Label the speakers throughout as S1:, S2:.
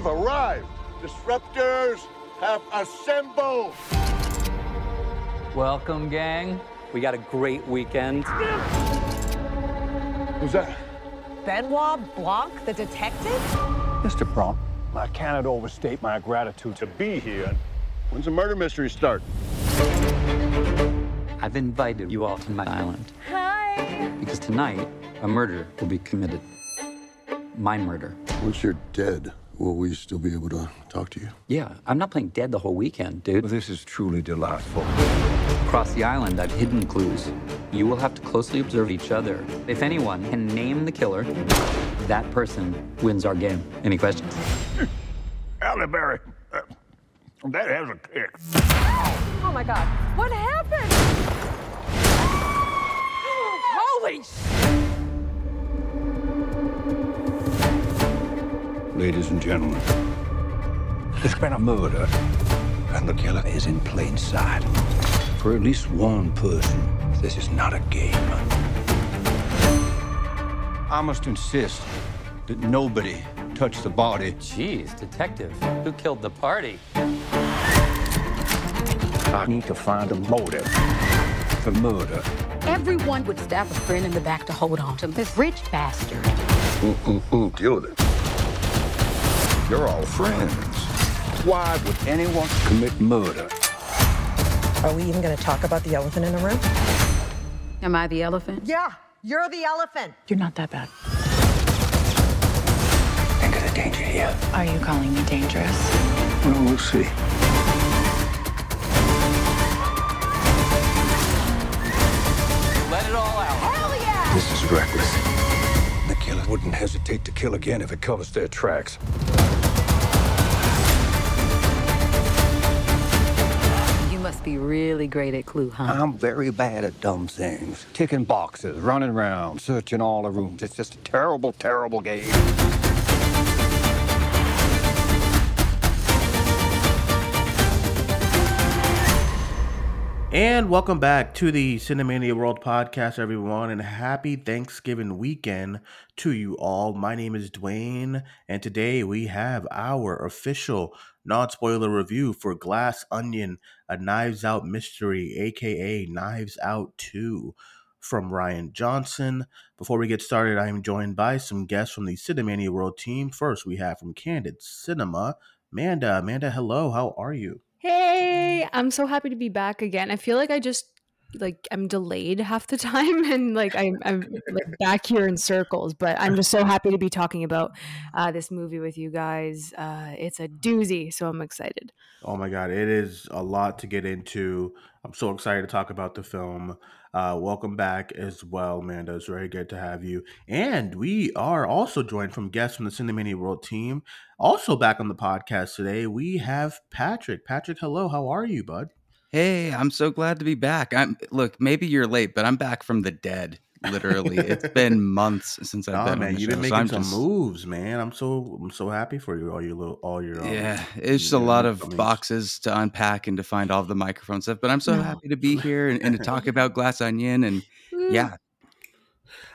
S1: We've arrived. Disruptors have assembled.
S2: Welcome, gang. We got a great weekend.
S1: Who's that?
S3: Benoit Blanc, the detective?
S4: Mr. Bron, I cannot overstate my gratitude
S1: To be here. When's the murder mystery start?
S2: I've invited you all to my island
S3: Hi.
S2: because tonight a murder will be committed. My murder.
S5: Once you're dead, will we still be able to talk to you?
S2: Yeah, I'm not playing dead the whole weekend, dude.
S4: This is truly delightful.
S2: Across the island, I've hidden clues. You will have to closely observe each other. If anyone can name the killer, that person wins our game. Any questions?
S1: Halle Berry. Uh, that has a kick.
S3: Oh my god. What happened? Holy
S4: Ladies and gentlemen, there's been a murder, and the killer is in plain sight. For at least one person, this is not a game. I must insist that nobody touch the body.
S2: Jeez, detective, who killed the party?
S4: I need to find a motive for murder.
S6: Everyone would stab a friend in the back to hold on to this rich bastard.
S5: Mm-mm-mm, deal with it.
S4: You're all friends. Why would anyone commit murder?
S3: Are we even gonna talk about the elephant in the room?
S6: Am I the elephant?
S3: Yeah, you're the elephant.
S6: You're not that bad.
S4: Think of the danger here.
S6: Are you calling me dangerous?
S4: Well, we'll see.
S2: Let it all out.
S3: Hell yeah!
S4: This is reckless. The killer wouldn't hesitate to kill again if it covers their tracks.
S6: Must be really great at clue hunt.
S4: I'm very bad at dumb things. Ticking boxes, running around, searching all the rooms. It's just a terrible, terrible game.
S7: And welcome back to the Cinemania World Podcast, everyone, and happy Thanksgiving weekend to you all. My name is Dwayne, and today we have our official non spoiler review for Glass Onion, a Knives Out mystery, aka Knives Out 2 from Rian Johnson. Before we get started, I am joined by some guests from the Cinemania World team. First, we have from Candid Cinema, Amanda. Amanda, hello, how are you?
S8: Hey, I'm so happy to be back again. I feel like I just like I'm delayed half the time and like I'm, I'm like back here in circles, but I'm just so happy to be talking about uh, this movie with you guys. Uh, it's a doozy, so I'm excited.
S7: Oh my god, it is a lot to get into. I'm so excited to talk about the film. Uh, welcome back as well, Amanda. It's very good to have you. And we are also joined from guests from the Cinemania World team. Also back on the podcast today, we have Patrick. Patrick, hello. How are you, bud?
S9: Hey, I'm so glad to be back. I'm look, maybe you're late, but I'm back from the dead. Literally, it's been months since I've
S7: Nah,
S9: been on
S7: man,
S9: the
S7: you've been
S9: so
S7: making
S9: I'm
S7: some
S9: just-
S7: moves, man. I'm so I'm so happy for you. All your little, all your um,
S9: Yeah, it's just a lot of boxes to unpack and to find all the microphone stuff. But I'm so
S8: No.
S9: happy to be here and, and to talk about Glass Onion. And yeah,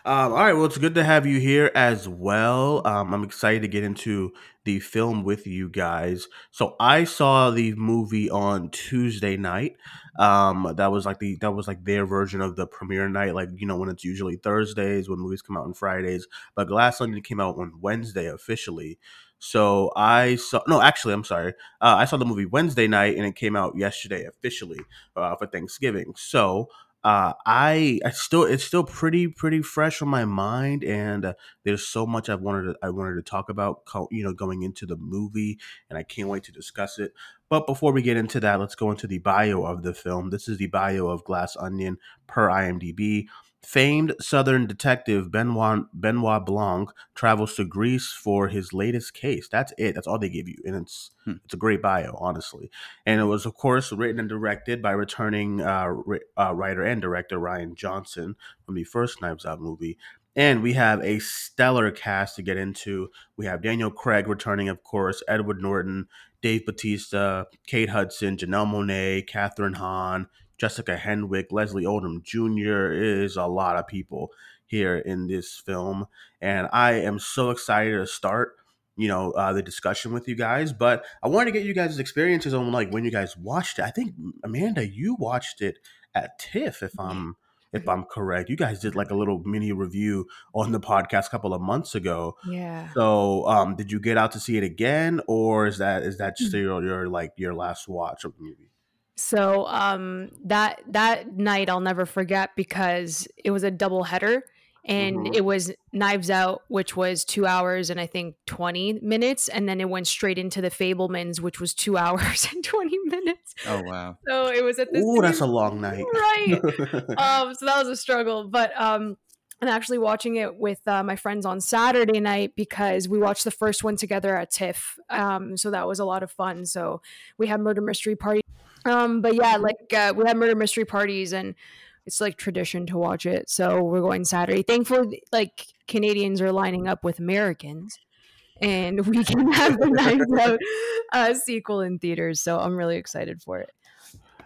S7: Um, all right, well, it's good to have you here as well. Um, I'm excited to get into the film with you guys. So I saw the movie on Tuesday night. Um, that was like the that was like their version of the premiere night, like you know when it's usually Thursdays when movies come out on Fridays. But Glass Onion came out on Wednesday officially. So I saw no, actually, I'm sorry. Uh, I saw the movie Wednesday night, and it came out yesterday officially uh, for Thanksgiving. So uh, I I still it's still pretty pretty fresh on my mind, and uh, there's so much I wanted to I wanted to talk about, you know, going into the movie, and I can't wait to discuss it. But before we get into that, let's go into the bio of the film. This is the bio of Glass Onion per IMDb. Famed Southern detective Benoit, Benoit Blanc travels to Greece for his latest case. That's it. That's all they give you, and it's
S9: Hmm.
S7: it's a great bio, honestly. And it was, of course, written and directed by returning uh, uh, writer and director Rian Johnson from the first Knives Out movie. And we have a stellar cast to get into. We have Daniel Craig returning, of course, Edward Norton, Dave Batista, Kate Hudson, Janelle Monáe, Kathryn Hahn, Jessica Henwick, Leslie Odom Jr. is a lot of people here in this film. And I am so excited to start you know uh, the discussion with you guys. But I wanted to get you guys' experiences on like when you guys watched it. I think Amanda, you watched it at TIFF, if I'm if I'm correct. You guys did like a little mini review on the podcast a couple of months ago.
S8: Yeah.
S7: So, um, did you get out to see it again, or is that is that just
S8: Mm.
S7: your, your like your last watch of the movie?
S8: So um that that night I'll never forget because it was a double header and
S7: Mhm.
S8: it was Knives Out, which was two hours and I think twenty minutes, and then it went straight into the Fabelmans, which was two hours and twenty minutes.
S9: Oh wow.
S8: So it was at this.
S7: Oh, that's a long night.
S8: right. um, so that was a struggle, but um, I'm actually watching it with uh, my friends on Saturday night because we watched the first one together at TIFF. Um, so that was a lot of fun. So we had murder mystery party. Um, but yeah, like uh, we have murder mystery parties and it's like tradition to watch it. So we're going Saturday. Thankfully, like Canadians are lining up with Americans. And we can have the Knives Out uh, sequel in theaters, so I'm really excited for it.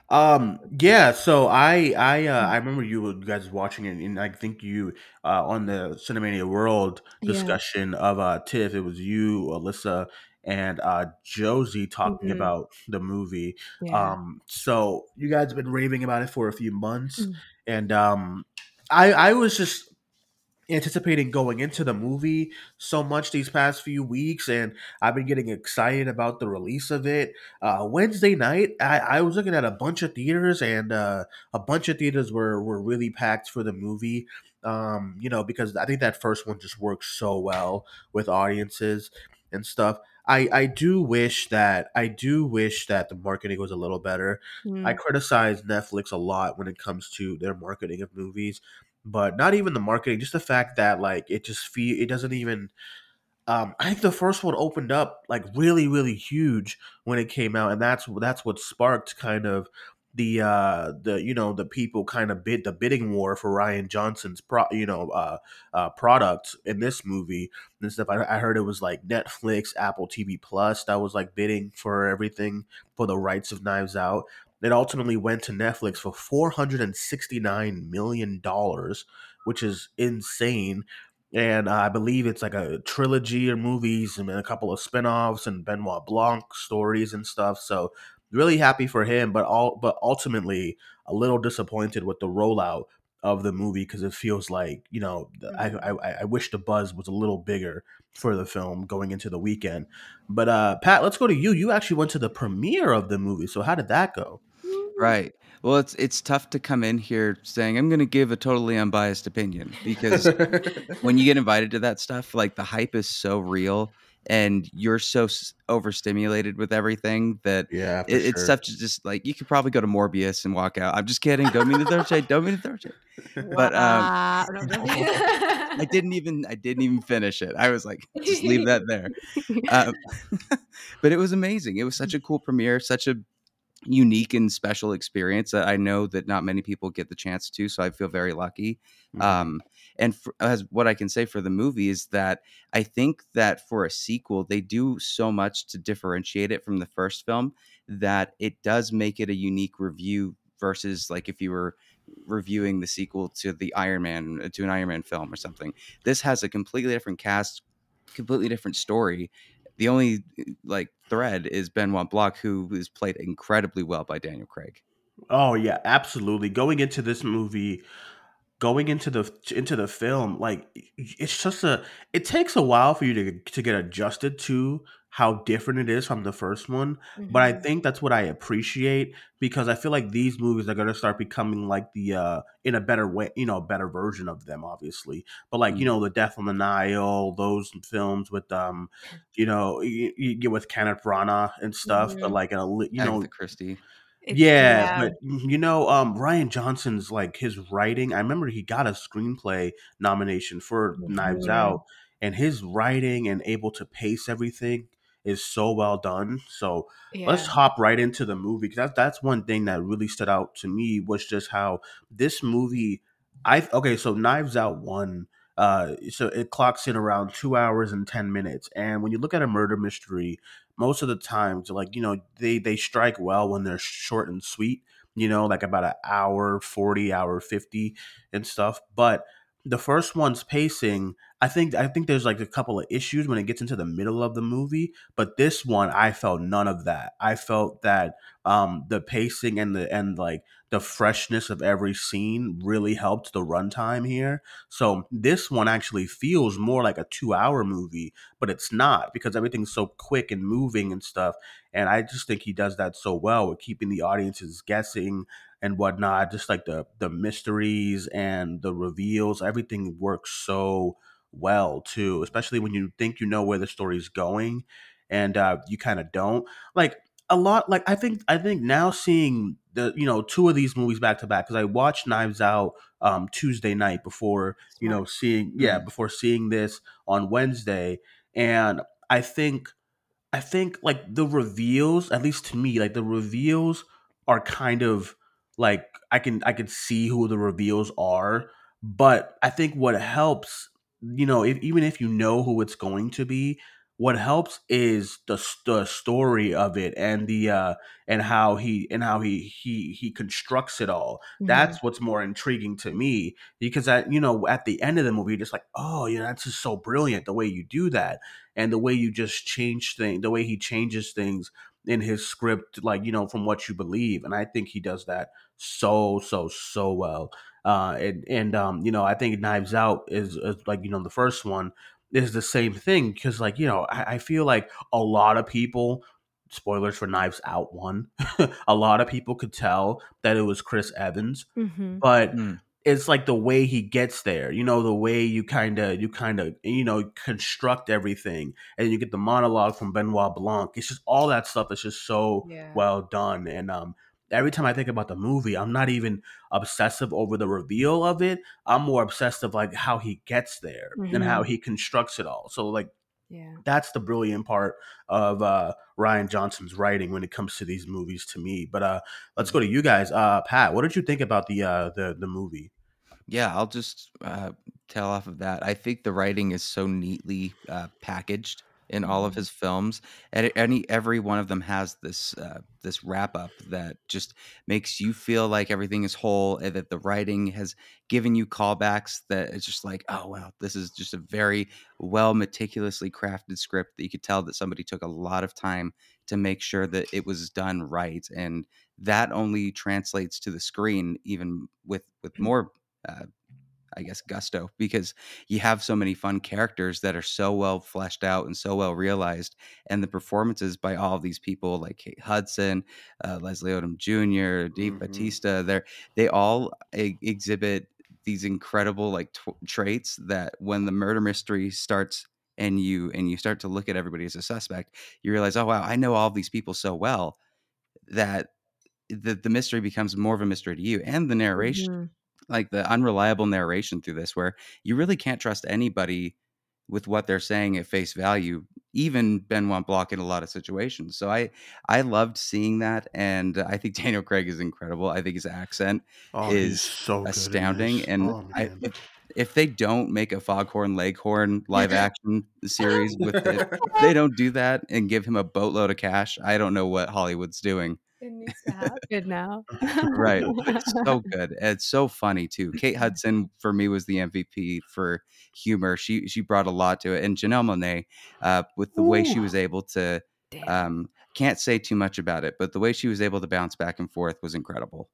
S7: Um. Yeah. So I I uh, I remember you guys watching it, and I think you uh, on the Cinemania World
S8: Yeah.
S7: discussion of uh, TIFF. It was you, Alyssa, and uh, Josie talking
S8: Mhm.
S7: about the movie.
S8: Yeah.
S7: Um. So you guys have been raving about it for a few months,
S8: Mm.
S7: and um, I I was just anticipating going into the movie so much these past few weeks and i've been getting excited about the release of it uh, wednesday night I, I was looking at a bunch of theaters and uh, a bunch of theaters were, were really packed for the movie um, you know because i think that first one just works so well with audiences and stuff I, I do wish that I do wish that the marketing was a little better. I
S8: Mm.
S7: criticize Netflix a lot when it comes to their marketing of movies, but not even the marketing, just the fact that like it just feel it doesn't even um, I think the first one opened up like really, really huge when it came out, and that's that's what sparked kind of the uh the you know the people kind of bid the bidding war for Rian Johnson's pro you know uh, uh product in this movie and stuff. I, I heard it was like Netflix, Apple TV Plus that was like bidding for everything for the rights of Knives Out. It ultimately went to Netflix for four hundred and sixty nine million dollars, which is insane and uh, I believe it's like a trilogy of movies and a couple of spin-offs and Benoit Blanc stories and stuff. So really happy for him, but all but ultimately a little disappointed with the rollout of the movie because it feels like you know I, I I wish the buzz was a little bigger for the film going into the weekend. But uh Pat, let's go to you. You actually went to the premiere of the movie, so how did that go?
S9: Right. Well, it's it's tough to come in here saying I'm going to give a totally unbiased opinion because when you get invited to that stuff, like the hype is so real and you're so s- overstimulated with everything that
S7: yeah, for
S9: it, it's
S7: sure.
S9: tough to just like you could probably go to Morbius and walk out. I'm just kidding. Don't mean to throw shade. Don't mean to throw shade. But um,
S8: Wow. No, I'm.
S9: I didn't even I didn't even finish it. I was like, just leave that there. Um, but it was amazing. It was such a cool premiere, such a unique and special experience that I know that not many people get the chance to. So I feel very lucky.
S7: Mhm.
S9: Um, and for, as what I can say for the movie is that I think that for a sequel, they do so much to differentiate it from the first film that it does make it a unique review versus like if you were reviewing the sequel to the Iron Man to an Iron Man film or something. This has a completely different cast, completely different story. The only like thread is Benoit Blanc, who is played incredibly well by Daniel Craig.
S7: Oh yeah, absolutely. Going into this movie, going into the into the film, like it's just a. It takes a while for you to to get adjusted to how different it is from the first one. But I
S8: Mhm.
S7: think that's what I appreciate because I feel like these movies are gonna start becoming like the uh in a better way, you know, a better version of them, obviously. But like you
S9: Mm.
S7: know, the Death on the Nile, those films with um, you know, you, you get with Kenneth Branagh and stuff, but
S8: Mhm.
S7: like a li- you know,
S9: Agatha Christie.
S8: It's-
S7: yeah, but you know, um, Rian Johnson's like his writing. I remember he got a screenplay nomination for Knives. Out, and his writing and able to pace everything is so well done. So let's hop right into the movie because that's that's one thing that really stood out to me was just how this movie. I okay, so Knives Out one. Uh, so it clocks in around two hours and ten minutes, and when you look at a murder mystery, most of the times, like you know, they they strike well when they're short and sweet. You know, like about an hour forty, hour fifty, and stuff. But the first one's pacing i think i think there's like a couple of issues when it gets into the middle of the movie but this one i felt none of that i felt that um the pacing and the and like the freshness of every scene really helped the runtime here so this one actually feels more like a two hour movie but it's not because everything's so quick and moving and stuff and i just think he does that so well with keeping the audiences guessing and whatnot. Just like the the mysteries and the reveals, everything works so well too. Especially when you think you know where the story's going, and uh, you kind of don't. Like a lot. Like I think I think now seeing the you know two of these movies back to back because I watched Knives Out um, Tuesday night before you know seeing yeah before seeing this on Wednesday, and I think I think like the reveals, at least to me, like the reveals are kind of like I can I can see who the reveals are, but I think what helps, you know, if, even if you know who it's going to be, what helps is the the story of it and the uh and how he and how he he he constructs it all.
S8: Mhm.
S7: That's what's more intriguing to me because at you know at the end of the movie, you're just like, oh, you know, that's just so brilliant the way you do that and the way you just change things, the way he changes things in his script, like you know from what you believe, and I think he does that so so so well. Uh, and and um, you know, I think Knives Out is, is like you know the first one is the same thing because like you know I, I feel like a lot of people spoilers for knives out one a lot of people could tell that it was chris evans
S8: Mhm.
S7: but
S9: Mm.
S7: it's like the way he gets there you know the way you kind of you kind of you know construct everything and you get the monologue from benoit blanc it's just all that stuff is just so
S8: Yeah.
S7: well done and um every time i think about the movie i'm not even obsessive over the reveal of it. I'm more obsessed of like how he gets there and how he constructs it all. So like
S8: Yeah.
S7: that's the brilliant part of uh rian johnson's writing when it comes to these movies to me. But uh let's go to you guys. Uh pat what did you think about the uh the the movie?
S9: Yeah, I'll just uh, tail off of that. I think the writing is so neatly uh, packaged in all of
S8: Mhm.
S9: his films, and any every one of them has this uh, this wrap up that just makes you feel like everything is whole, and that the writing has given you callbacks. That it's just like, oh wow, this is just a very well meticulously crafted script that you could tell that somebody took a lot of time to make sure that it was done right, and that only translates to the screen even with with more uh, I guess gusto because you have so many fun characters that are so well fleshed out and so well realized, and the performances by all of these people like Kate Hudson, uh, Leslie Odom Jr., Dave
S7: Mhm.
S9: Batista, they they all e- exhibit these incredible like tw- traits that when the murder mystery starts and you and you start to look at everybody as a suspect, you realize, oh wow, I know all of these people so well that the the mystery becomes more of a mystery to you and the narration
S8: Mhm.
S9: Like the unreliable narration through this where you really can't trust anybody with what they're saying at face value even benoit blanc in a lot of situations. So i i loved seeing that and i think daniel craig is incredible. I think his accent
S7: oh
S9: is
S7: so
S9: astounding and
S7: oh
S9: I, if, if they don't make a foghorn leghorn live action series with it if they don't do that and give him a boatload of cash i don't know what hollywood's doing
S8: It needs to happen now.
S9: right. It's so good. It's so funny too. Kate Hudson for me was the MVP for humor. She she brought a lot to it, and Janelle Monáe, uh, with the way she was able to,
S8: Damn.
S9: um, can't say too much about it, but the way she was able to bounce back and forth was incredible.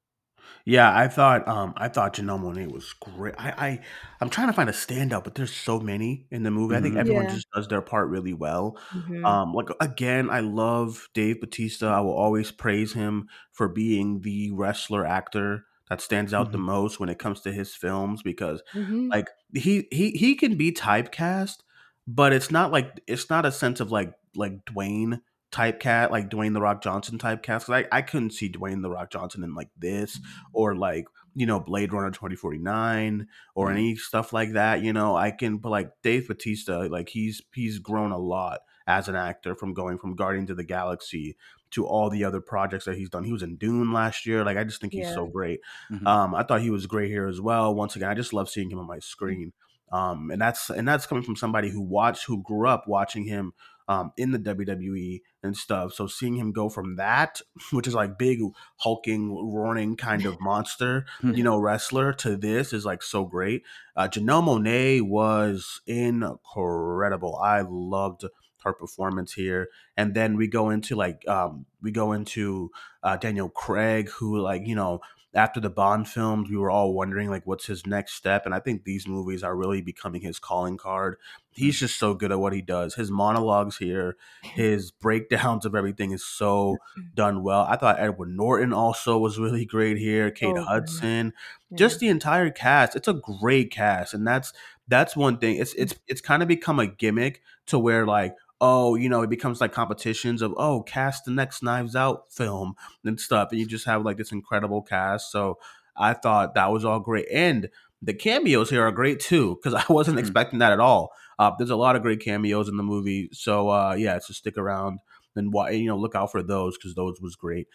S7: Yeah, I thought um I thought Janelle Monáe was great. I, I I'm trying to find a standout, but there's so many in the movie. I think
S9: Mhm.
S7: everyone
S8: Yeah.
S7: just does their part really well.
S8: Mhm.
S7: Um, like again, I love Dave Batista. I will always praise him for being the wrestler actor that stands out the
S9: Mhm.
S7: most when it comes to his films because
S8: Mhm.
S7: like he he he can be typecast, but it's not like it's not a sense of like like Dwayne typecast, like Dwayne the Rock Johnson typecast. 'Cause I I couldn't see Dwayne the Rock Johnson in like this or like you know Blade Runner twenty forty nine or
S9: Mhm.
S7: any stuff like that. You know I can, but like Dave Batista, like he's he's grown a lot as an actor from going from Guardians of the Galaxy to all the other projects that he's done. He was in Dune last year. Like I just think he's
S8: Yeah.
S7: so great.
S9: Mhm.
S7: Um, I thought he was great here as well. Once again, I just love seeing him on my screen. Um, and that's and that's coming from somebody who watched, who grew up watching him um, in the WWE and stuff. So seeing him go from that, which is like big hulking, roaring kind of monster, you know, wrestler, to this is like so great. Uh, Janelle Monáe was incredible. I loved her performance here. And then we go into like um, we go into uh, Daniel Craig, who like you know after the Bond films, we were all wondering like what's his next step, and I think these movies are really becoming his calling card. Hmm. He's just so good at what he does. His monologues here, his breakdowns of everything is so done well. I thought Edward Norton also was really great here. Kate
S8: Oh, yeah.
S7: Hudson, just the entire cast. It's a great cast, and that's that's one thing. It's it's it's kind of become a gimmick to where like oh you know it becomes like competitions of oh cast the next Knives Out film and stuff, and you just have like this incredible cast. So I thought that was all great, and the cameos here are great too because I wasn't
S9: Mhm.
S7: expecting that at all. Uh, there's a lot of great cameos in the movie, so uh, yeah, so stick around and why you know look out for those because those was great.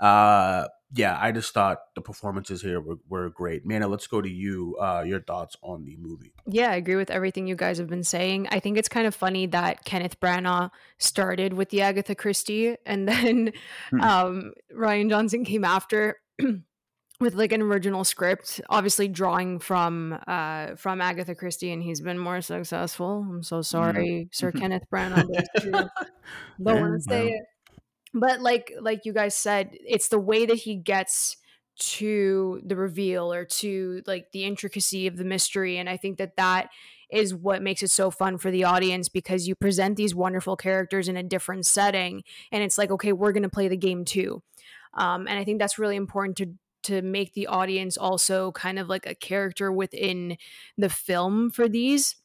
S7: Uh, yeah, I just thought the performances here were, were great. Mana, let's go to you. Uh, your thoughts on the movie?
S8: Yeah, I agree with everything you guys have been saying. I think it's kind of funny that Kenneth Branagh started with the Agatha Christie and then
S9: Hmm.
S8: um, Rian Johnson came after with like an original script, obviously drawing from uh, from Agatha Christie, and he's been more successful. I'm so sorry, Sir Kenneth Branagh. but it's. Don't want to say it but like like you guys said it's the way that he gets to the reveal or to like the intricacy of the mystery and i think that that is what makes it so fun for the audience because you present these wonderful characters in a different setting and it's like okay we're going to play the game too. Um, and i think that's really important to to make the audience also kind of like a character within the film for these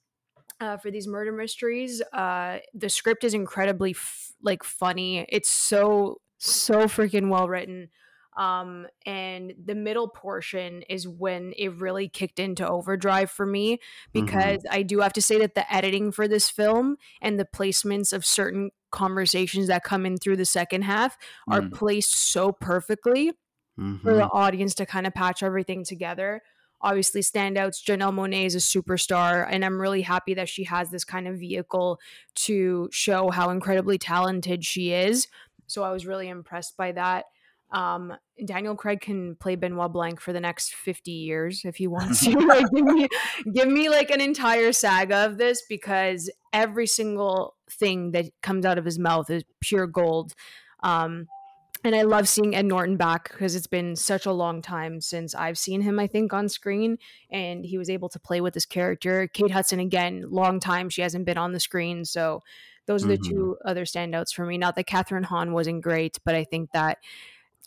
S8: uh, for these murder mysteries. Uh, the script is incredibly f- like funny. It's so so freaking well written. Um, and the middle portion is when it really kicked into overdrive for me because I do have to say that the editing for this film and the placements of certain conversations that come in through the second half are
S9: Mm.
S8: placed so perfectly
S7: Mm-hmm.
S8: for the audience to kind of patch everything together. Obviously, standouts. Janelle Monáe is a superstar, and I'm really happy that she has this kind of vehicle to show how incredibly talented she is. So I was really impressed by that. Um, Daniel Craig can play Benoit Blanc for the next 50 years if he wants to. like, give me, give me like an entire saga of this because every single thing that comes out of his mouth is pure gold. Um, and I love seeing Ed Norton back because it's been such a long time since I've seen him, I think, on screen. And he was able to play with this character. Kate Hudson, again, long time she hasn't been on the screen. So those are the
S7: Mhm.
S8: two other standouts for me. Not that Kathryn Hahn wasn't great, but I think that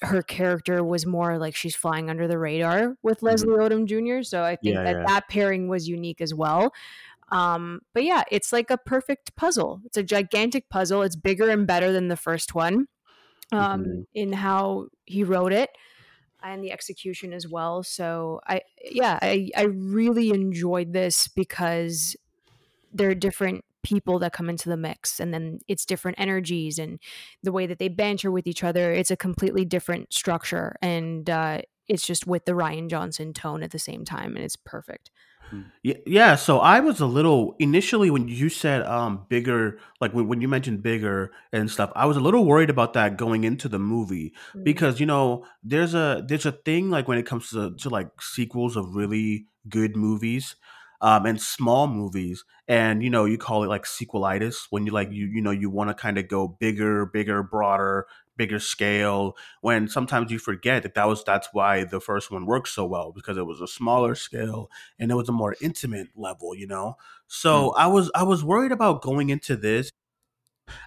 S8: her character was more like she's flying under the radar with Leslie Odom Jr. So I think
S7: Yeah,
S8: that
S7: yeah.
S8: that pairing was unique as well. Um, but yeah, it's like a perfect puzzle. It's a gigantic puzzle. It's bigger and better than the first one um,
S7: Mhm.
S8: in how he wrote it and the execution as well. So I, yeah, I, I really enjoyed this because there are different people that come into the mix and then it's different energies and the way that they banter with each other. It's a completely different structure and uh, it's just with the Rian Johnson tone at the same time and it's perfect.
S7: Yeah, yeah. So I was a little initially when you said um bigger, like when, when you mentioned bigger and stuff, I was a little worried about that going into the movie
S8: Mm.
S7: because you know there's a there's a thing like when it comes to to like sequels of really good movies, um and small movies, and you know you call it like sequelitis when you like you you know you want to kind of go bigger, bigger, broader, bigger scale when sometimes you forget that that was that's why the first one worked so well because it was a smaller scale and it was a more intimate level, you know. So I was I was worried about going into this.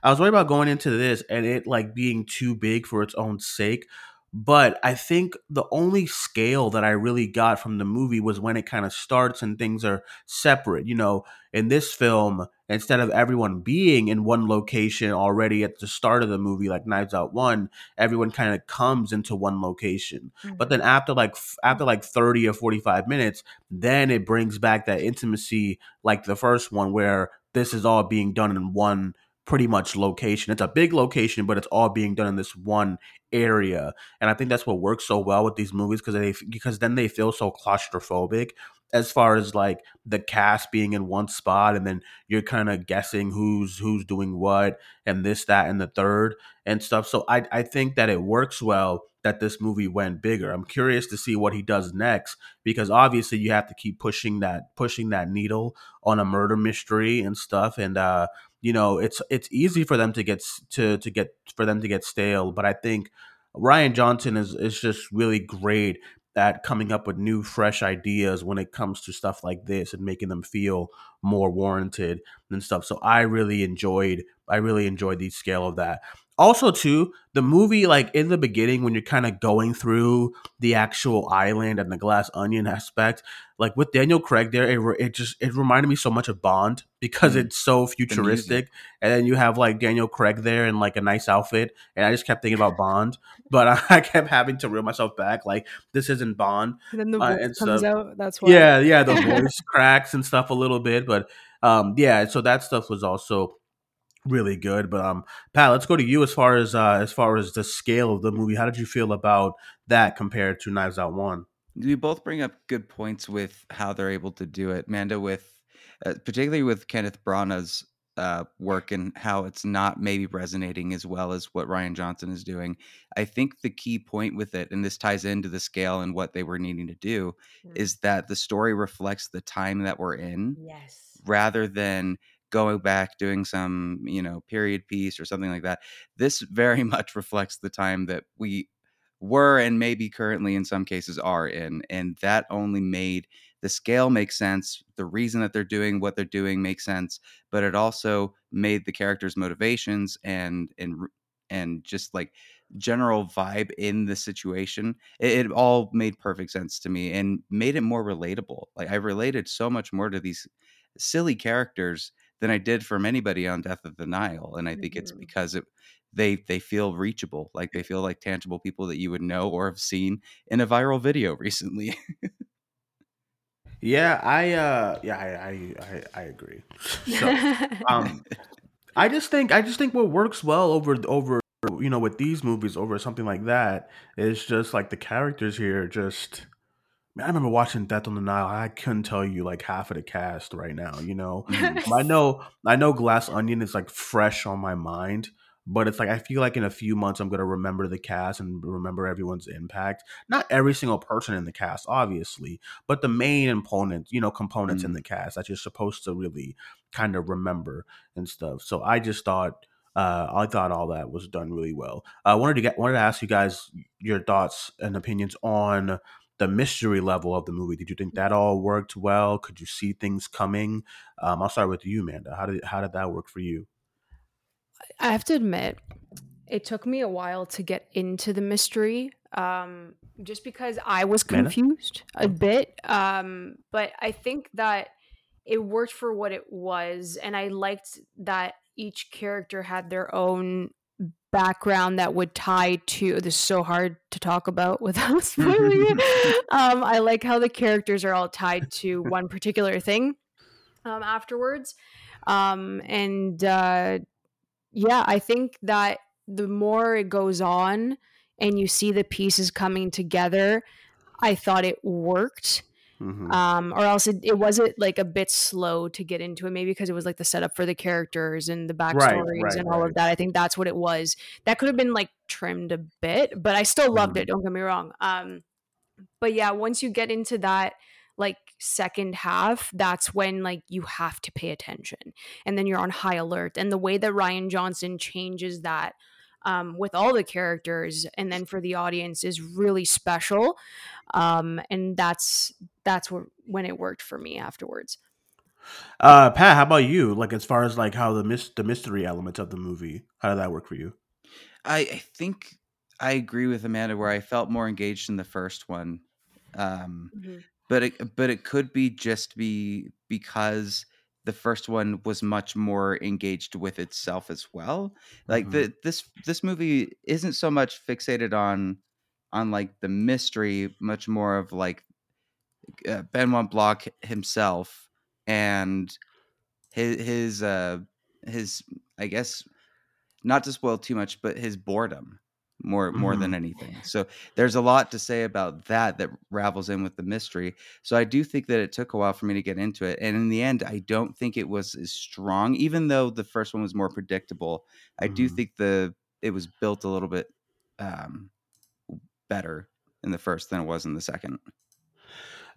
S7: I was worried about going into this and it like being too big for its own sake. But I think the only scale that I really got from the movie was when it kind of starts and things are separate. You know, in this film, instead of everyone being in one location already at the start of the movie, like Knives Out One, everyone kind of comes into one location. But mm-hmm. then after like after like 30 or 45 minutes, then it brings back that intimacy like the first one where this is all being done in one pretty much location. It's a big location, but it's all being done in this one area. And I think that's what works so well with these movies because they because then they feel so claustrophobic as far as like the cast being in one spot and then you're kind of guessing who's who's doing what and this that and the third and stuff so i i think that it works well that this movie went bigger i'm curious to see what he does next because obviously you have to keep pushing that pushing that needle on a murder mystery and stuff and uh you know it's it's easy for them to get to to get for them to get stale but i think Rian Johnson is is just really great at coming up with new fresh ideas when it comes to stuff like this and making them feel more warranted and stuff. So I really enjoyed I really enjoyed the scale of that. Also too, the movie like in the beginning when you're kind of going through the actual island and the glass onion aspect, like with Daniel Craig there, it, re- it just it reminded me so much of Bond because
S9: Mm.
S7: it's so
S9: The
S7: futuristic and then you have like Daniel Craig there in like a nice outfit and I just kept thinking about Bond but I kept having to reel myself back. Like this isn't Bond.
S8: And then the
S7: Uh,
S8: voice
S7: and
S8: comes
S7: so-
S8: out. That's why.
S7: Yeah, yeah, the voice cracks and stuff a little bit, but um, yeah. So that stuff was also really good. But um, Pat, let's go to you as far as uh, as far as the scale of the movie. How did you feel about that compared to Knives Out One?
S9: you both bring up good points with how they're able to do it. Manda with uh, particularly with Kenneth Branagh's uh, work and how it's not maybe resonating as well as what Rian Johnson is doing. I think the key point with it, and this ties into the scale and what they were needing to do,
S8: Mm.
S9: is that the story reflects the time that we're in
S8: Yes.
S9: rather than going back doing some you know period piece or something like that this very much reflects the time that we were and maybe currently in some cases are in and that only made the scale make sense the reason that they're doing what they're doing makes sense but it also made the characters motivations and and and just like general vibe in the situation it, it all made perfect sense to me and made it more relatable like i related so much more to these silly characters than I did from anybody on Death of the Nile, and I think it's
S8: Mhm.
S9: because it they they feel reachable, like they feel like tangible people that you would know or have seen in a viral video recently.
S7: Yeah, I uh, yeah, I I I, I agree. so, um, I just think I just think what works well over over you know with these movies over something like that is just like the characters here just man, I remember watching Death on the Nile. I couldn't tell you like half of the cast right now, you know. I know I know Glass Onion is like fresh on my mind, but it's like I feel like in a few months I'm gonna remember the cast and remember everyone's impact. Not every single person in the cast, obviously, but the main components, you know, components in
S9: Mm.
S7: the cast that you're supposed to really kind of remember and stuff. So I just thought uh, I thought all that was done really well. I wanted to get wanted to ask you guys your thoughts and opinions on the mystery level of the movie. Did you think that all worked well? Could you see things coming? Um, I'll start with you, Amanda. How did how did that work for you?
S8: I have to admit, it took me a while to get into the mystery, um, just because I was
S7: Amanda?
S8: confused a bit. Um, but I think that it worked for what it was, and I liked that each character had their own background that would tie to this is so hard to talk about without spoiling it um i like how the characters are all tied to one particular thing um afterwards um and uh yeah, I think that the more it goes on and you see the pieces coming together, I thought it worked.
S7: Mhm.
S8: Um, or else it, it wasn't like a bit slow to get into it, maybe because it was like the setup for the characters and the backstories
S7: right,
S8: and all
S7: right.
S8: of that. I think that's what it was. That could have been like trimmed a bit, but I still loved
S7: Mhm.
S8: it. Don't get me wrong. Um, but yeah, once you get into that like second half, that's when like you have to pay attention and then you're on high alert. And the way that Rian Johnson changes that um, with all the characters and then for the audience is really special. Um, and that's that's what when it worked for me afterwards.
S7: Uh, Pat, how about you? Like as far as like how the mys- the mystery elements of the movie, how did that work for you?
S9: I, I think I agree with Amanda where I felt more engaged in the first one. Um, but it but it could be just be because the first one was much more engaged with itself as well like
S7: Mhm.
S9: the this this movie isn't so much fixated on on like the mystery much more of like uh, benoit block himself and his his uh his i guess not to spoil too much but his boredom more more than
S7: Mhm.
S9: anything. So there's a lot to say about that that ravels in with the mystery. So I do think that it took a while for me to get into it, and in the end, I don't think it was as strong. Even though the first one was more predictable, I do
S7: Mhm.
S9: think the it was built a little bit um, better in the first than it was in the second.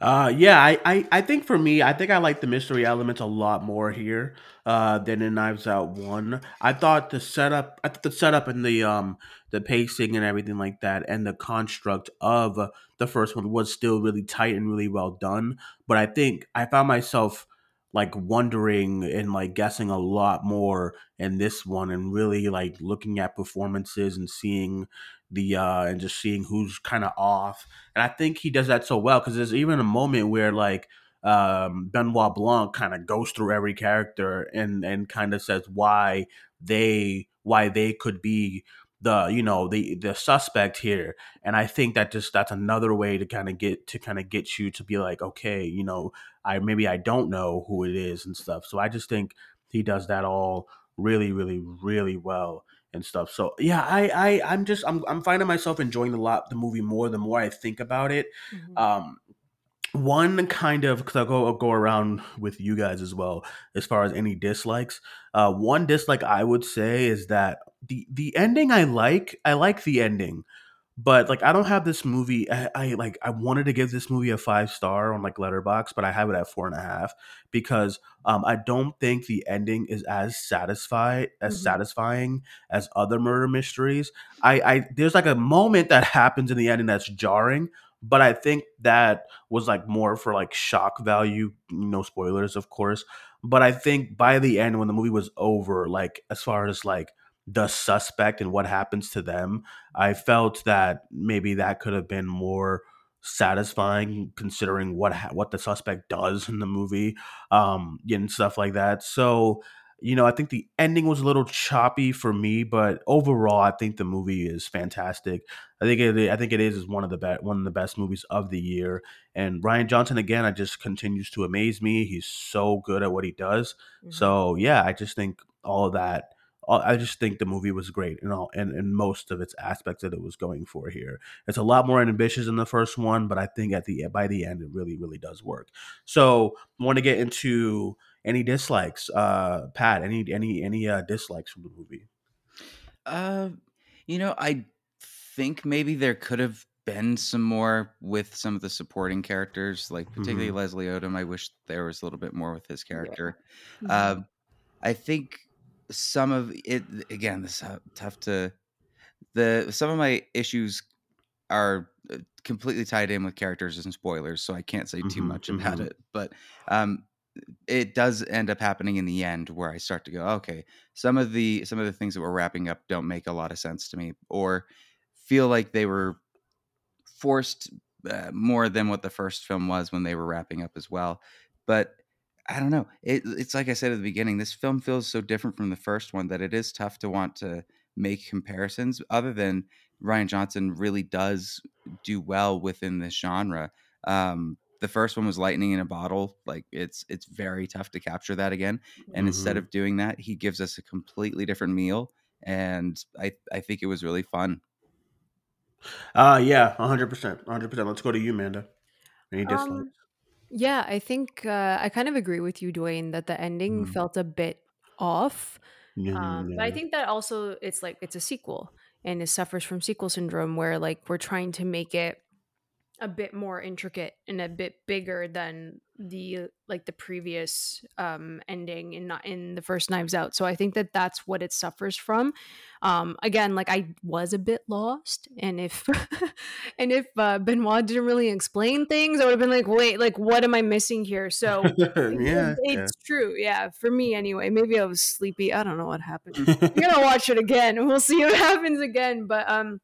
S7: Uh, yeah, I, I, I think for me, I think I like the mystery elements a lot more here uh, than in Knives Out One. I thought the setup, I thought the setup and the um the pacing and everything like that, and the construct of the first one was still really tight and really well done. But I think I found myself like wondering and like guessing a lot more in this one, and really like looking at performances and seeing the uh and just seeing who's kind of off. And I think he does that so well because there's even a moment where like um, Benoit Blanc kind of goes through every character and and kind of says why they why they could be the you know the the suspect here and i think that just that's another way to kind of get to kind of get you to be like okay you know i maybe i don't know who it is and stuff so i just think he does that all really really really well and stuff. So yeah, I, I I'm just I'm I'm finding myself enjoying the lot the movie more the more I think about it.
S8: Mhm.
S7: Um, one kind of because I'll go I'll go around with you guys as well as far as any dislikes. Uh, one dislike I would say is that the the ending I like I like the ending, but like I don't have this movie. I, I like I wanted to give this movie a five star on like Letterboxd, but I have it at four and a half because um, I don't think the ending is as satisfied as
S8: Mhm.
S7: satisfying as other murder mysteries. I, I there's like a moment that happens in the ending that's jarring, but I think that was like more for like shock value. No spoilers, of course. But I think by the end, when the movie was over, like as far as like the suspect and what happens to them, I felt that maybe that could have been more satisfying considering what ha- what the suspect does in the movie um and stuff like that. So you know, I think the ending was a little choppy for me, but overall, I think the movie is fantastic. I think it, I think it is is one of the best, one of the best movies of the year. And Rian Johnson again, I just continues to amaze me. He's so good at what he does.
S8: Mhm.
S7: So yeah, I just think all of that. all- I just think the movie was great in all and in most of its aspects that it was going for here. It's a lot more ambitious than the first one, but I think at the by the end, it really really does work. So I want to get into any dislikes, uh, Pat? Any any any uh, dislikes from the movie?
S9: Uh, you know, I think maybe there could have been some more with some of the supporting characters, like particularly
S7: Mhm.
S9: Leslie Odom. I wish there was a little bit more with his character.
S8: Mhm.
S9: Um, I think some of it again. This is uh, tough to the some of my issues are uh, completely tied in with characters and spoilers, so I can't say too
S7: Mhm,
S9: much about
S7: mhm.
S9: it. But um, it does end up happening in the end where I start to go, okay, some of the some of the things that we're wrapping up don't make a lot of sense to me, or feel like they were forced uh, more than what the first film was when they were wrapping up as well. But I don't know. It, it's like I said at the beginning. This film feels so different from the first one that it is tough to want to make comparisons. Other than Rian Johnson really does do well within this genre. Um, the first one was lightning in a bottle. Like it's it's very tough to capture that again. And instead
S7: Mhm.
S9: of doing that, he gives us a completely different meal. And I I think it was really fun.
S7: Uh yeah, hundred percent, hundred percent. Let's go to you, Amanda. Any dislikes?
S8: Um, yeah, I think uh, I kind of agree with you, Dwayne, that the ending
S7: Mhm.
S8: felt a bit off.
S7: Yeah,
S8: Um, but I think that also it's like it's a sequel and it suffers from sequel syndrome where like we're trying to make it a bit more intricate and a bit bigger than the like the previous um ending in not in the first knives out. So i think that that's what it suffers from. Um again like i was a bit lost and if and if uh, benoit didn't really explain things i would have been like wait like what am i missing here? So
S7: yeah, yeah.
S8: it's true yeah for me anyway. Maybe i was sleepy i don't know what happened. I'm gonna watch it again and we'll see what happens again but um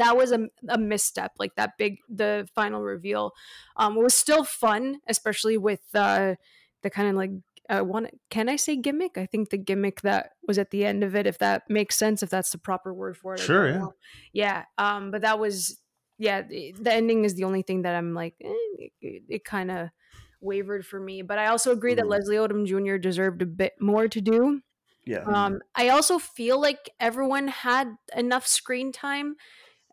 S8: that was a, a misstep like that big the final reveal um it was still fun especially with uh the kind of like uh, one can i say gimmick i think the gimmick that was at the end of it if that makes sense if that's the proper word for it
S7: Sure, yeah.
S8: know. yeah um but that was yeah the, the ending is the only thing that i'm like eh, it, it kind of wavered for me but i also agree that
S7: Mhm.
S8: leslie odom jr deserved a bit more to do
S7: Yeah.
S8: Um, I also feel like everyone had enough screen time,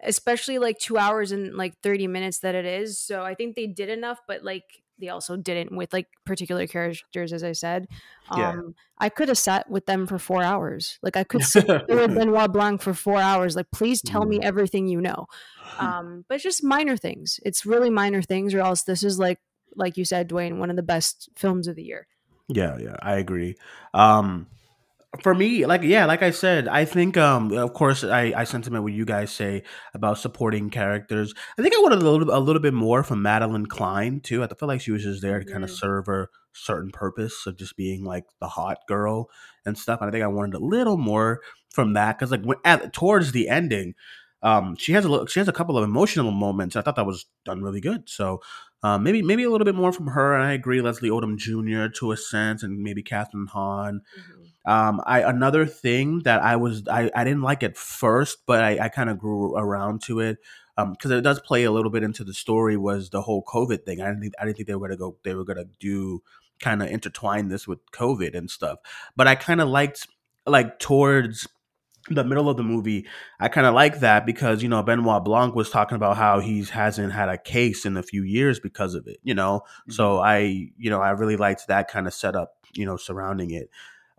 S8: especially like two hours and like 30 minutes that it is. So I think they did enough, but like they also didn't with like particular characters, as I said.
S7: Yeah.
S8: Um, I could have sat with them for four hours. Like I could sit with Benoit Blanc for four hours. Like, please tell me everything you know. Um, but just minor things. It's really minor things, or else this is like, like you said, Dwayne, one of the best films of the year.
S7: Yeah, yeah, I agree. Um, for me, like yeah, like I said, I think um of course I I sentiment what you guys say about supporting characters. I think I wanted a little a little bit more from Madelyn Cline too. I feel like she was just there to kind of
S8: Mhm.
S7: serve a certain purpose of just being like the hot girl and stuff. And I think I wanted a little more from that because like when, at towards the ending, um, she has a little, she has a couple of emotional moments. I thought that was done really good. So. Um, maybe maybe a little bit more from her, and I agree. Leslie Odom Jr. to a sense, and maybe Kathryn Hahn. Um, I another thing that I was I, I didn't like at first, but I, I kind of grew around to it Um because it does play a little bit into the story. Was the whole COVID thing? I didn't think I didn't think they were gonna go. They were gonna do kind of intertwine this with COVID and stuff. But I kind of liked like towards the middle of the movie, I kind of like that because you know Benoit Blanc was talking about how he hasn't had a case in a few years because of it. You know, so I you know I really liked that kind of setup. You know, surrounding it.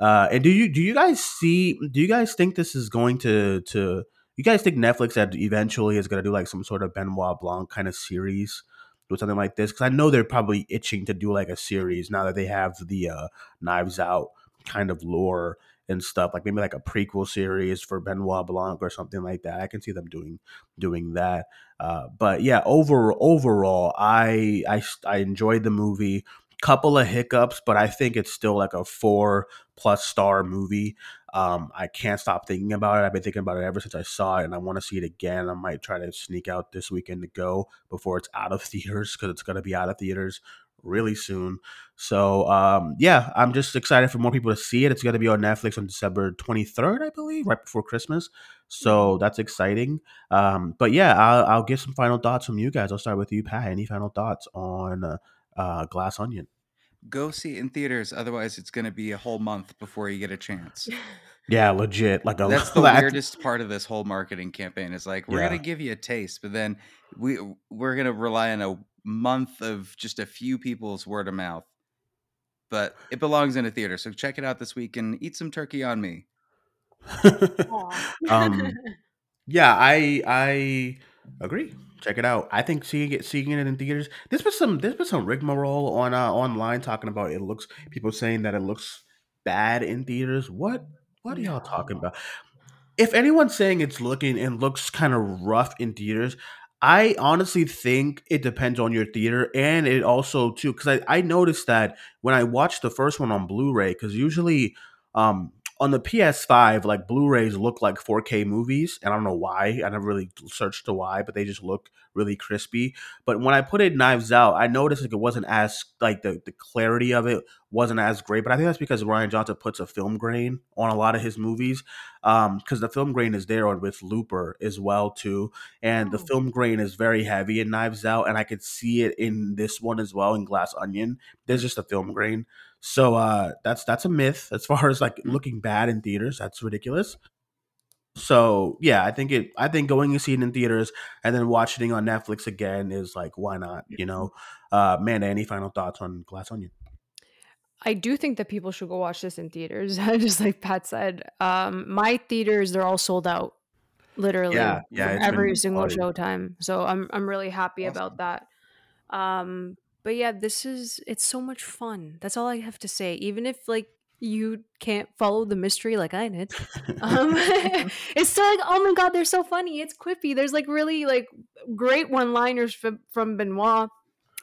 S7: Uh, and do you do you guys see? Do you guys think this is going to to? You guys think Netflix that eventually is going to do like some sort of Benoit Blanc kind of series with something like this? Because I know they're probably itching to do like a series now that they have the uh, Knives Out kind of lore and stuff. Like maybe like a prequel series for Benoit Blanc or something like that. I can see them doing doing that. Uh, but yeah, over overall, I I I enjoyed the movie. Couple of hiccups, but I think it's still like a four plus star movie. Um, I can't stop thinking about it. I've been thinking about it ever since I saw it, and I want to see it again. I might try to sneak out this weekend to go before it's out of theaters because it's going to be out of theaters really soon. So um, yeah, I'm just excited for more people to see it. It's going to be on Netflix on December 23rd, I believe, right before Christmas. So that's exciting. Um, but yeah, I'll, I'll get some final thoughts from you guys. I'll start with you, Pat. Any final thoughts on uh, uh, Glass Onion?
S9: Go see it in theaters. Otherwise, it's going to be a whole month before you get a chance.
S7: Yeah, legit. Like a
S9: That's the
S7: that-
S9: weirdest part of this whole marketing campaign. Is like we're
S7: Yeah.
S9: gonna give you a taste, but then we we're gonna rely on a month of just a few people's word of mouth. But it belongs in a theater, so check it out this week and eat some turkey on me.
S7: um, yeah, I I agree. Check it out. I think seeing it seeing it in theaters. There's been some there's been some rigmarole on uh, online talking about it looks people saying that it looks bad in theaters. What what are y'all talking about? If anyone's saying it's looking and looks kind of rough in theaters, I honestly think it depends on your theater and it also too because I, I noticed that when I watched the first one on Blu-ray because usually um on the PS5 like Blu-rays look like 4K movies and I don't know why I never really searched the why but they just look really crispy but when I put it Knives Out I noticed like it wasn't as like the, the clarity of it wasn't as great but I think that's because Rian Johnson puts a film grain on a lot of his movies um because the film grain is there on with Looper as well too and the
S8: Oh.
S7: film grain is very heavy in Knives Out, and I could see it in this one as well in Glass Onion. There's just a film grain, so uh, that's that's a myth as far as like looking bad in theaters. That's ridiculous. So yeah, I think it. I think going to see it in theaters and then watching it on Netflix again is like why not? You know, uh, Amanda, any final thoughts on Glass Onion?
S8: I do think that people should go watch this in theaters. Just like Pat said, um, my theaters they're all sold out, literally.
S7: Yeah, yeah,
S8: every single showtime. So I'm I'm really happy
S9: Awesome.
S8: about that. Um, but yeah, this is it's so much fun. That's all I have to say. Even if like you can't follow the mystery like I did, um, it's still like oh my god, they're so funny. It's quippy. There's like really like great one liners from from Benoit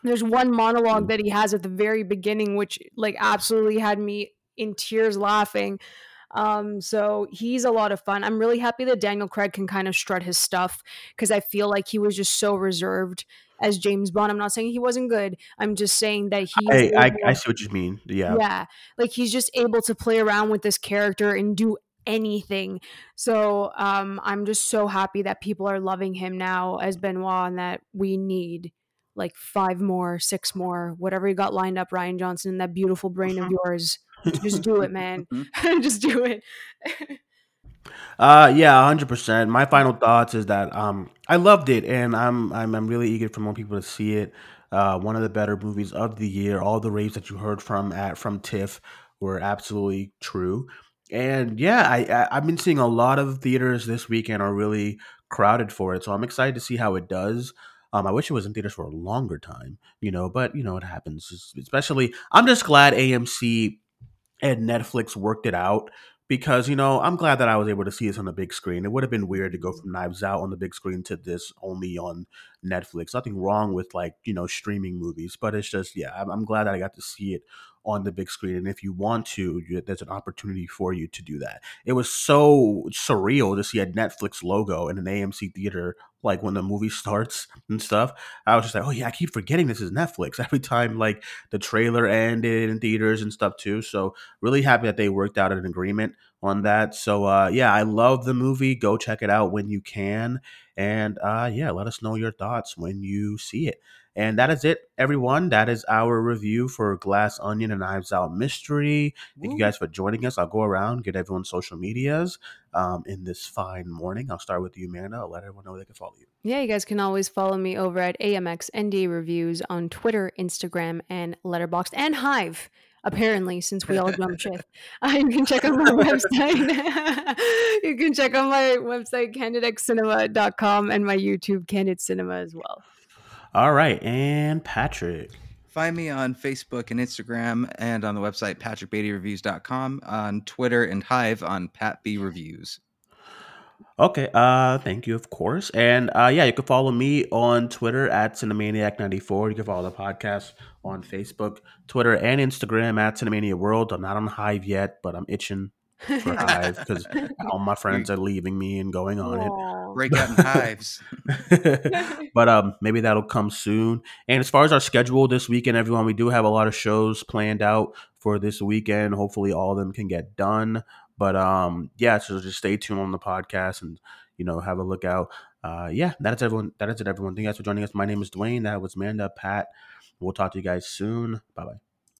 S8: there's one monologue that he has at the very beginning which like absolutely had me in tears laughing um so he's a lot of fun i'm really happy that daniel craig can kind of strut his stuff because i feel like he was just so reserved as james bond i'm not saying he wasn't good i'm just saying that he's
S7: I, I I see what you mean. Yeah,
S8: yeah like he's just able to play around with this character and do anything so um i'm just so happy that people are loving him now as benoit and that we need like five more six more whatever you got lined up rian johnson and that beautiful brain of yours just do it, man. just do it.
S7: Uh, yeah, hundred percent. My final thoughts is that um, I loved it, and I'm I'm I'm really eager for more people to see it. Uh, one of the better movies of the year. All the raves that you heard from at from Tiff were absolutely true, and yeah, I, I I've been seeing a lot of theaters this weekend are really crowded for it, so I'm excited to see how it does. Um, I wish it was in theaters for a longer time, you know, but you know it happens. Especially, I'm just glad AMC and Netflix worked it out because you know I'm glad that I was able to see this on the big screen. It would have been weird to go from Knives Out on the big screen to this only on Netflix. Nothing wrong with like you know streaming movies, but it's just yeah, I'm, I'm glad that I got to see it on the big screen. And if you want to, you, there's an opportunity for you to do that. It was so surreal to see a Netflix logo in an AMC theater, like when the movie starts and stuff. I was just like, oh yeah, I keep forgetting this is Netflix every time like the trailer ended in theaters and stuff too. So really happy that they worked out an agreement on that. So uh, yeah, I love the movie. Go check it out when you can. And uh, yeah, let us know your thoughts when you see it. And that is it, everyone. That is our review for Glass Onion and Knives Out Mystery. Thank you guys for joining us. I'll go around, get everyone's social medias um, in this fine morning. I'll start with you, Amanda. I'll let everyone know they can follow you.
S8: Yeah, you guys can always follow me over at AMX NDA Reviews on Twitter, Instagram, and Letterboxd and Hive. Apparently, since we all jumped ship, uh, you can check out my website. you can check out my website, candidxcinema.com, and my YouTube, Candid Cinema, as well.
S7: All right, and Patrick.
S9: Find me on Facebook and Instagram and on the website patrickbeattyreviews.com, on Twitter and Hive on Pat B Reviews.
S7: Okay, uh, thank you, of course. And uh, yeah, you can follow me on Twitter at Cinemaniac94. You can follow the podcast on Facebook, Twitter, and Instagram at Cinemania World. I'm not on Hive yet, but I'm itching for Hive because all my friends are leaving me and going on it.
S9: Break out in hives.
S7: but um, maybe that'll come soon. And as far as our schedule this weekend, everyone, we do have a lot of shows planned out for this weekend. Hopefully, all of them can get done. But um, yeah, so just stay tuned on the podcast and you know have a look out. Uh, yeah, that is everyone. That is it, everyone. Thank you guys for joining us. My name is Dwayne. That was Manda, Pat. We'll talk to you guys soon. Bye bye.